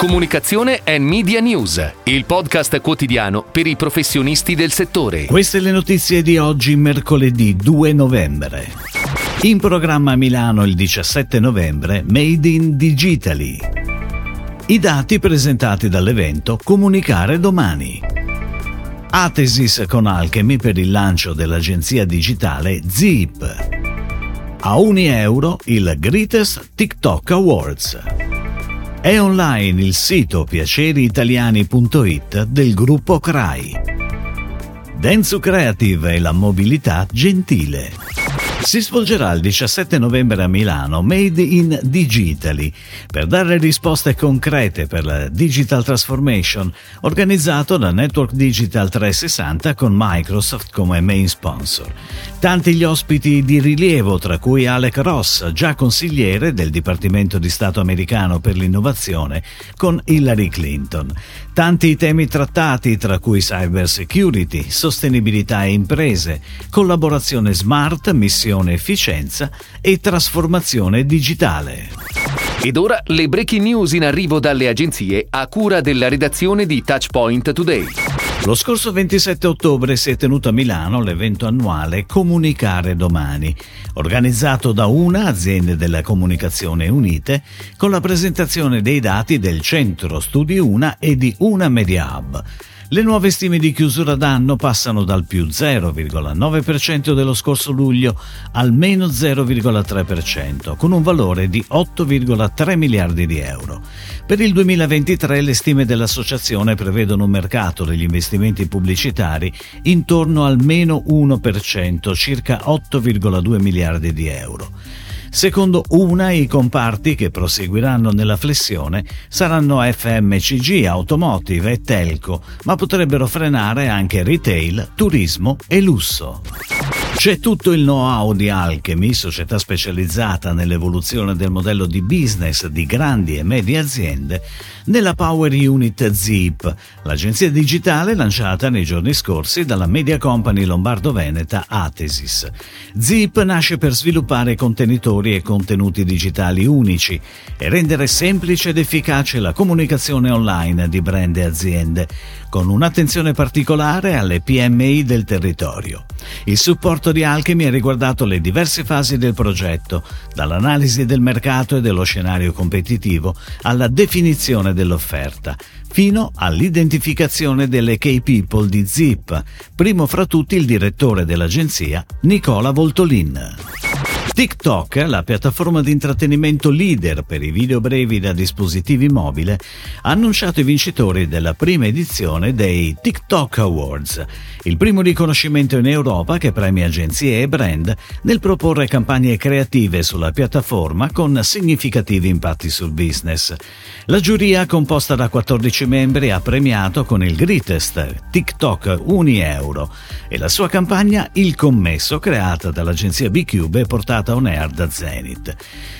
Comunicazione e Media News, il podcast quotidiano per i professionisti del settore. Queste le notizie di oggi, mercoledì 2 novembre. In programma a Milano il 17 novembre, Made in Digitally. I dati presentati dall'evento Comunicare domani. Atesis con Alchemy per il lancio dell'agenzia digitale Zip. A ogni euro il Greatest TikTok Awards. È online il sito piaceriitaliani.it del gruppo CRAI. Densu Creative e la mobilità gentile. Si svolgerà il 17 novembre a Milano Made in Digitally per dare risposte concrete per la Digital Transformation organizzato da Network Digital 360 con Microsoft come main sponsor. Tanti gli ospiti di rilievo tra cui Alec Ross, già consigliere del Dipartimento di Stato americano per l'innovazione con Hillary Clinton. Tanti i temi trattati tra cui cyber security, sostenibilità e imprese, collaborazione smart, missione innovazione, efficienza e trasformazione digitale. Ed ora le breaking news in arrivo dalle agenzie a cura della redazione di Touchpoint Today. Lo scorso 27 ottobre si è tenuto a Milano l'evento annuale Comunicare Domani, organizzato da una azienda della comunicazione unite con la presentazione dei dati del Centro Studi Una e di Una Media Hub. Le nuove stime di chiusura d'anno passano dal più 0,9% dello scorso luglio al meno 0,3%, con un valore di 8,3 miliardi di euro. Per il 2023 le stime dell'associazione prevedono un mercato degli investimenti pubblicitari intorno al meno 1%, circa 8,2 miliardi di euro. Secondo una, i comparti che proseguiranno nella flessione saranno FMCG, automotive e telco, ma potrebbero frenare anche retail, turismo e lusso. C'è tutto il know-how di Alchemy, società specializzata nell'evoluzione del modello di business di grandi e medie aziende, nella Power Unit Zip, l'agenzia digitale lanciata nei giorni scorsi dalla media company lombardo-veneta Atesis. Zip nasce per sviluppare contenitori e contenuti digitali unici e rendere semplice ed efficace la comunicazione online di brand e aziende, con un'attenzione particolare alle PMI del territorio. Il supporto di Alchemy ha riguardato le diverse fasi del progetto, dall'analisi del mercato e dello scenario competitivo alla definizione dell'offerta, fino all'identificazione delle key people di Zip, primo fra tutti il direttore dell'agenzia Nicola Voltolin. TikTok, la piattaforma di intrattenimento leader per i video brevi da dispositivi mobile, ha annunciato i vincitori della prima edizione dei TikTok Awards, il primo riconoscimento in Europa che premia agenzie e brand nel proporre campagne creative sulla piattaforma con significativi impatti sul business. La giuria, composta da 14 membri, ha premiato con il Greatest TikTok Uni Euro e la sua campagna Il Commesso, creata dall'agenzia B-Cube e portata on air da Zenith.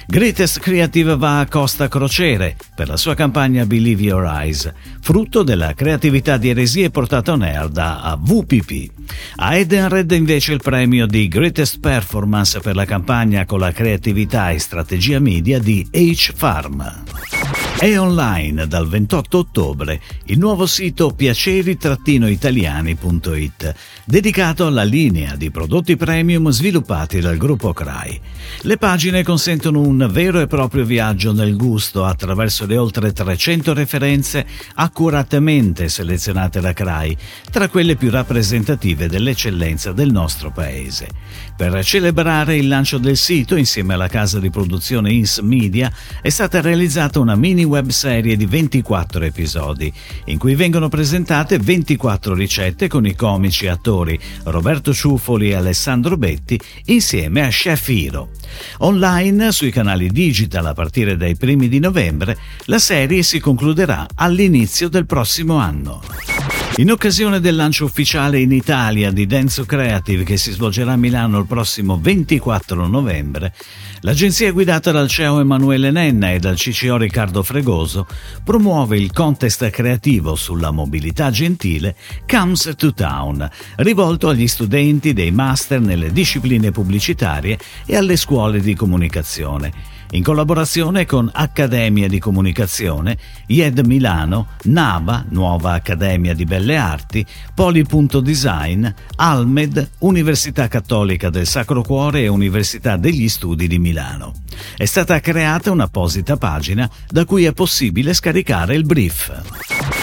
Greatest Creative va a Costa Crociere per la sua campagna Believe Your Eyes, frutto della creatività di eresie portata on air da VPP. A Eden Red invece il premio di Greatest Performance per la campagna con la creatività e strategia media di H-Farm. È online dal 28 ottobre il nuovo sito piaceri-italiani.it, dedicato alla linea di prodotti premium sviluppati dal gruppo CRAI. Le pagine consentono un vero e proprio viaggio nel gusto attraverso le oltre 300 referenze accuratamente selezionate da CRAI, tra quelle più rappresentative dell'eccellenza del nostro paese. Per celebrare il lancio del sito, insieme alla casa di produzione Ins Media, è stata realizzata una mini webserie di 24 episodi, in cui vengono presentate 24 ricette con i comici attori Roberto Ciuffoli e Alessandro Betti insieme a Chef Hiro. Online, sui canali digital a partire dai primi di novembre, la serie si concluderà all'inizio del prossimo anno. In occasione del lancio ufficiale in Italia di Denso Creative che si svolgerà a Milano il prossimo 24 novembre, l'agenzia guidata dal CEO Emanuele Nenna e dal CCO Riccardo Fregoso promuove il contest creativo sulla mobilità gentile Comes to Town, rivolto agli studenti dei master nelle discipline pubblicitarie e alle scuole di comunicazione in collaborazione con Accademia di Comunicazione, IED Milano, NAVA, Nuova Accademia di Belle Arti, Polipunto Design, Almed, Università Cattolica del Sacro Cuore e Università degli Studi di Milano. È stata creata un'apposita pagina da cui è possibile scaricare il brief.